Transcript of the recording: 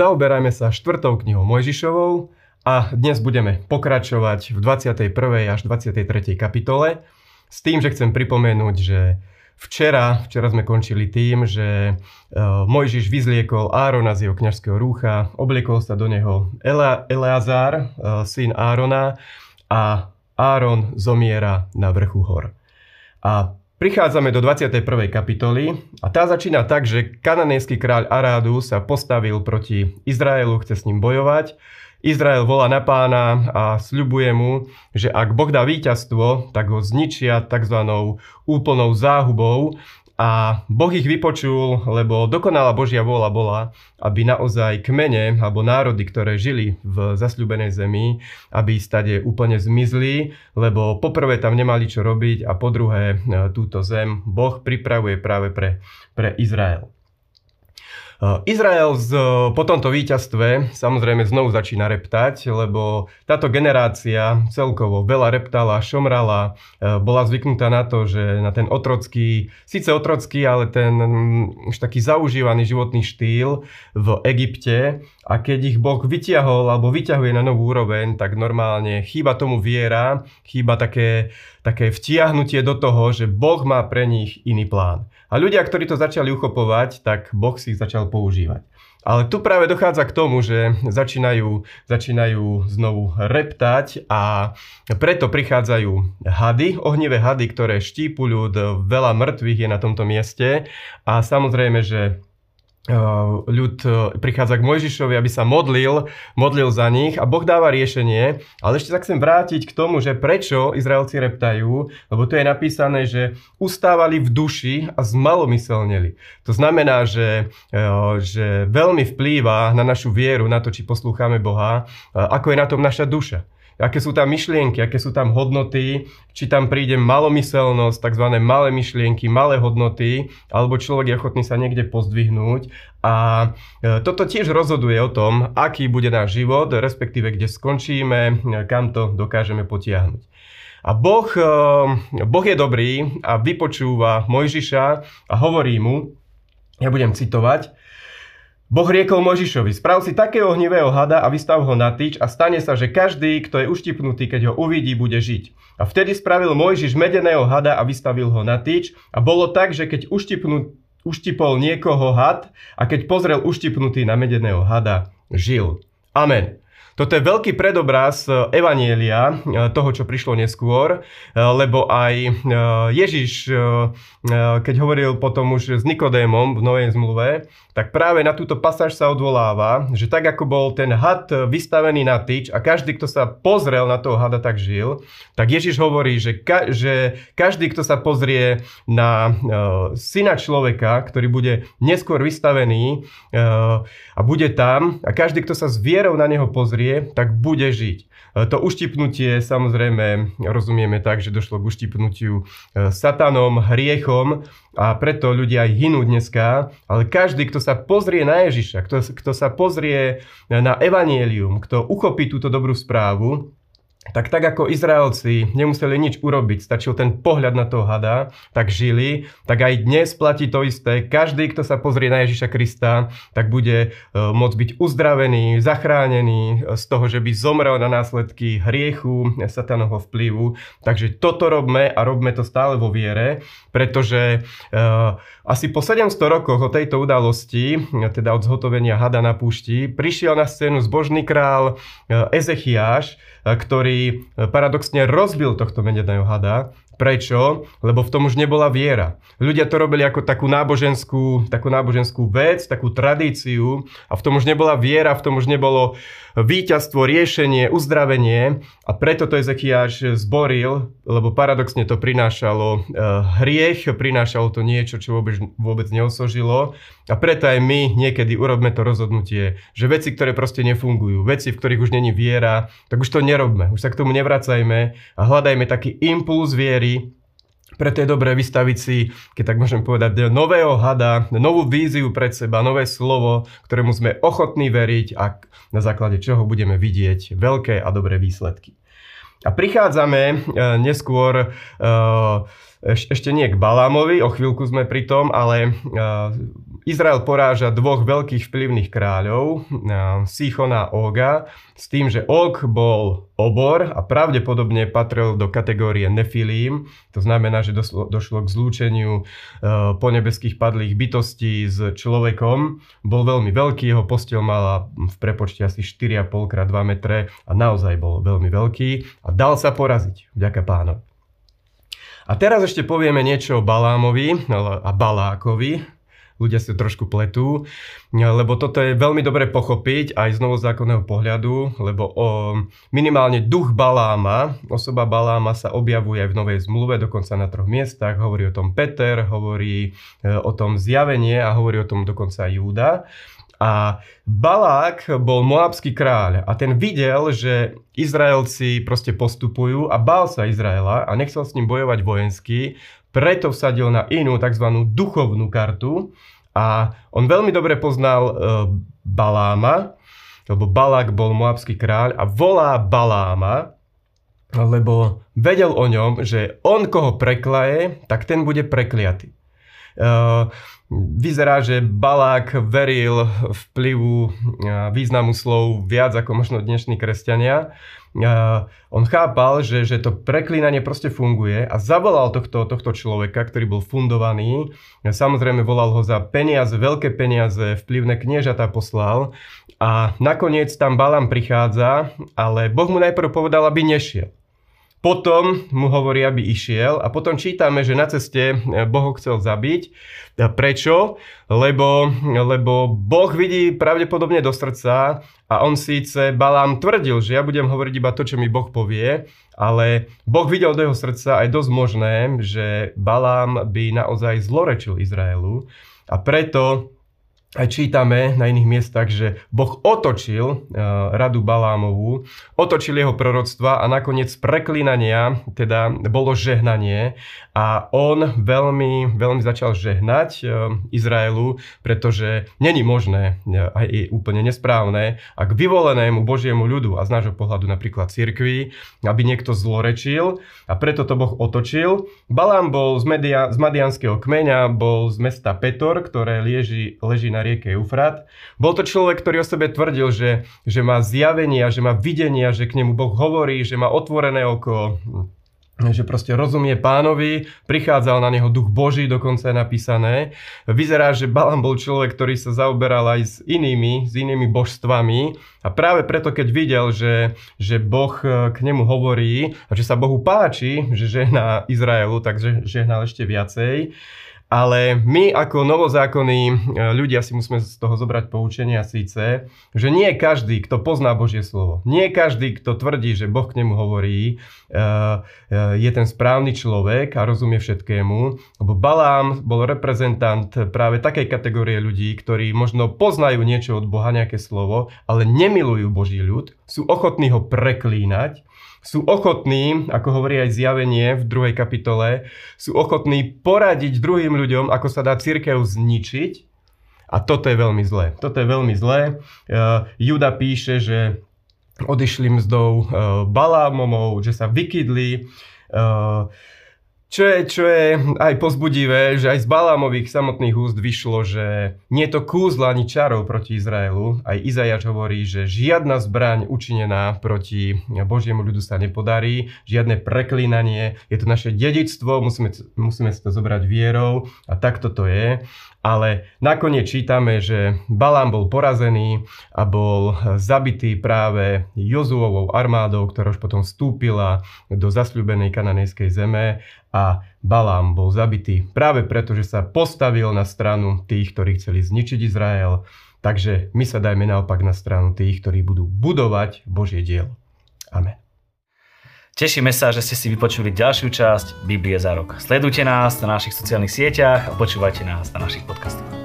zaoberáme sa štvrtou knihou Mojžišovou a dnes budeme pokračovať v 21. až 23. kapitole s tým, že chcem pripomenúť, že včera, včera sme končili tým, že e, Mojžiš vyzliekol Árona z jeho kňažského rúcha, obliekol sa do neho Eleazár, e, syn Árona a Áron zomiera na vrchu hor. A Prichádzame do 21. kapitoly a tá začína tak, že kananejský kráľ Arádu sa postavil proti Izraelu, chce s ním bojovať. Izrael volá na pána a sľubuje mu, že ak Boh dá víťazstvo, tak ho zničia tzv. úplnou záhubou a Boh ich vypočul, lebo dokonalá Božia vôľa bola, aby naozaj kmene alebo národy, ktoré žili v zasľubenej zemi, aby stade úplne zmizli, lebo poprvé tam nemali čo robiť a po druhé e, túto zem Boh pripravuje práve pre, pre Izrael. Eh, Izrael z, po tomto víťazstve samozrejme znovu začína reptať, lebo táto generácia celkovo veľa reptala, šomrala, eh, bola zvyknutá na to, že na ten otrocký, síce otrocký, ale ten mm, už taký zaužívaný životný štýl v Egypte a keď ich Boh vyťahol alebo vyťahuje na novú úroveň, tak normálne chýba tomu viera, chýba také, také vtiahnutie do toho, že Boh má pre nich iný plán. A ľudia, ktorí to začali uchopovať, tak Boh si ich začal používať. Ale tu práve dochádza k tomu, že začínajú, začínajú znovu reptať a preto prichádzajú hady, ohnivé hady, ktoré štípu ľud, veľa mŕtvych je na tomto mieste a samozrejme, že ľud eh, prichádza k Mojžišovi, aby sa modlil, modlil za nich a Boh dáva riešenie. Ale ešte sa chcem vrátiť k tomu, že prečo Izraelci reptajú, lebo tu je napísané, že ustávali v duši a zmalomyselneli. To znamená, že, eh, že veľmi vplýva na našu vieru, na to, či poslúchame Boha, ako je na tom naša duša aké sú tam myšlienky, aké sú tam hodnoty, či tam príde malomyselnosť, tzv. malé myšlienky, malé hodnoty, alebo človek je ochotný sa niekde pozdvihnúť. A e, toto tiež rozhoduje o tom, aký bude náš život, respektíve kde skončíme, kam to dokážeme potiahnuť. A boh, e, boh je dobrý a vypočúva Mojžiša a hovorí mu, ja budem citovať, Boh riekol Možišovi, sprav si takého ohnivého hada a vystav ho na tyč a stane sa, že každý, kto je uštipnutý, keď ho uvidí, bude žiť. A vtedy spravil Mojžiš medeného hada a vystavil ho na tyč a bolo tak, že keď uštipnú, uštipol niekoho had a keď pozrel uštipnutý na medeného hada, žil. Amen. Toto je veľký predobraz e, Evanielia, e, toho, čo prišlo neskôr, e, lebo aj Ježiš, keď hovoril potom už s Nikodémom v Novej zmluve, tak práve na túto pasáž sa odvoláva, že tak ako bol ten had vystavený na tyč a každý, kto sa pozrel na toho hada, tak žil, tak Ježiš hovorí, že, ka- že každý, kto sa pozrie na syna človeka, ktorý bude neskôr vystavený a bude tam a každý, kto sa s vierou na neho pozrie, tak bude žiť. E, to uštipnutie samozrejme rozumieme tak, že došlo k uštipnutiu e, satanom, hriechom a preto ľudia hynú dneska, ale každý, kto sa pozrie na Ježiša, kto, kto sa pozrie na Evangelium, kto uchopí túto dobrú správu, tak tak ako Izraelci nemuseli nič urobiť, stačil ten pohľad na toho hada, tak žili, tak aj dnes platí to isté. Každý, kto sa pozrie na Ježiša Krista, tak bude uh, môcť byť uzdravený, zachránený z toho, že by zomrel na následky hriechu, satanovho vplyvu. Takže toto robme a robme to stále vo viere, pretože asi po 700 rokoch od tejto udalosti, teda od zhotovenia hada na púšti, prišiel na scénu zbožný král Ezechiáš, ktorý paradoxne rozbil tohto medeného hada Prečo? Lebo v tom už nebola viera. Ľudia to robili ako takú náboženskú, takú náboženskú vec, takú tradíciu a v tom už nebola viera, v tom už nebolo víťazstvo, riešenie, uzdravenie a preto to Ezekiáš zboril, lebo paradoxne to prinášalo eh, hriech, prinášalo to niečo, čo vôbec, vôbec neosožilo a preto aj my niekedy urobme to rozhodnutie, že veci, ktoré proste nefungujú, veci, v ktorých už není viera, tak už to nerobme, už sa k tomu nevracajme a hľadajme taký impuls viery, preto je dobré vystaviť si, keď tak môžem povedať, nového hada, novú víziu pred seba, nové slovo, ktorému sme ochotní veriť a na základe čoho budeme vidieť veľké a dobré výsledky. A prichádzame neskôr ešte nie k Balámovi, o chvíľku sme pri tom, ale Izrael poráža dvoch veľkých vplyvných kráľov, Sichona a Oga, s tým, že Og bol obor a pravdepodobne patril do kategórie Nefilím. To znamená, že došlo, k zlúčeniu e, ponebeských padlých bytostí s človekom. Bol veľmi veľký, jeho postel mala v prepočte asi 4,5 x 2 metre a naozaj bol veľmi veľký a dal sa poraziť, vďaka pánovi. A teraz ešte povieme niečo o Balámovi a Balákovi, ľudia si trošku pletú, lebo toto je veľmi dobre pochopiť aj z novozákonného pohľadu, lebo o, minimálne duch Baláma, osoba Baláma sa objavuje aj v Novej zmluve, dokonca na troch miestach, hovorí o tom Peter, hovorí e, o tom zjavenie a hovorí o tom dokonca Júda. A Balák bol moabský kráľ a ten videl, že Izraelci proste postupujú a bál sa Izraela a nechcel s ním bojovať vojensky, preto vsadil na inú tzv. duchovnú kartu a on veľmi dobre poznal e, Baláma, lebo Balák bol moabský kráľ a volá Baláma, lebo vedel o ňom, že on koho preklaje, tak ten bude prekliatý. E, vyzerá, že Balák veril vplyvu e, významu slov viac ako možno dnešní kresťania on chápal, že, že to preklínanie proste funguje a zavolal tohto, tohto človeka, ktorý bol fundovaný. Samozrejme volal ho za peniaze, veľké peniaze, vplyvné kniežatá poslal a nakoniec tam Balam prichádza, ale Boh mu najprv povedal, aby nešiel. Potom mu hovorí, aby išiel a potom čítame, že na ceste eh, Boh ho chcel zabiť. Prečo? Lebo, lebo Boh vidí pravdepodobne do srdca a on síce Balám tvrdil, že ja budem hovoriť iba to, čo mi Boh povie, ale Boh videl do jeho srdca aj dosť možné, že Balám by naozaj zlorečil Izraelu a preto aj čítame na iných miestach, že Boh otočil uh, radu Balámovú, otočil jeho proroctva a nakoniec preklínania, teda bolo žehnanie a on veľmi, veľmi začal žehnať uh, Izraelu, pretože není možné, uh, aj je úplne nesprávne, ak vyvolenému Božiemu ľudu a z nášho pohľadu napríklad cirkvi, aby niekto zlorečil a preto to Boh otočil. Balám bol z, media, z Madianského kmeňa, bol z mesta Petor, ktoré leží, leží na na rieke Eufrat. Bol to človek, ktorý o sebe tvrdil, že, že má zjavenia, že má videnia, že k nemu Boh hovorí, že má otvorené oko, že proste rozumie pánovi, prichádzal na neho duch Boží, dokonca je napísané. Vyzerá, že Balam bol človek, ktorý sa zaoberal aj s inými, s inými božstvami a práve preto, keď videl, že, že Boh k nemu hovorí a že sa Bohu páči, že žehná Izraelu, takže žehnal ešte viacej, ale my ako novozákonní e, ľudia si musíme z toho zobrať poučenie a síce, že nie každý, kto pozná Božie slovo, nie každý, kto tvrdí, že Boh k nemu hovorí, e, e, je ten správny človek a rozumie všetkému. Lebo Balám bol reprezentant práve takej kategórie ľudí, ktorí možno poznajú niečo od Boha, nejaké slovo, ale nemilujú Boží ľud, sú ochotní ho preklínať sú ochotní, ako hovorí aj zjavenie v druhej kapitole, sú ochotní poradiť druhým ľuďom, ako sa dá církev zničiť. A toto je veľmi zlé. Toto je veľmi zlé. Uh, Juda píše, že odišli mzdou uh, Balámomov, že sa vykydli. Uh, čo je, čo je aj pozbudivé, že aj z Balámových samotných úst vyšlo, že nie je to kúzla ani čarov proti Izraelu. Aj Izajač hovorí, že žiadna zbraň učinená proti Božiemu ľudu sa nepodarí, žiadne preklínanie, je to naše dedictvo, musíme, musíme si to zobrať vierou a takto to je. Ale nakoniec čítame, že Balám bol porazený a bol zabitý práve Jozuovou armádou, ktorá už potom vstúpila do zasľúbenej kananejskej zeme a Balám bol zabitý práve preto, že sa postavil na stranu tých, ktorí chceli zničiť Izrael. Takže my sa dajme naopak na stranu tých, ktorí budú budovať Božie dielo. Amen. Tešíme sa, že ste si vypočuli ďalšiu časť Biblie za rok. Sledujte nás na našich sociálnych sieťach a počúvajte nás na našich podcastoch.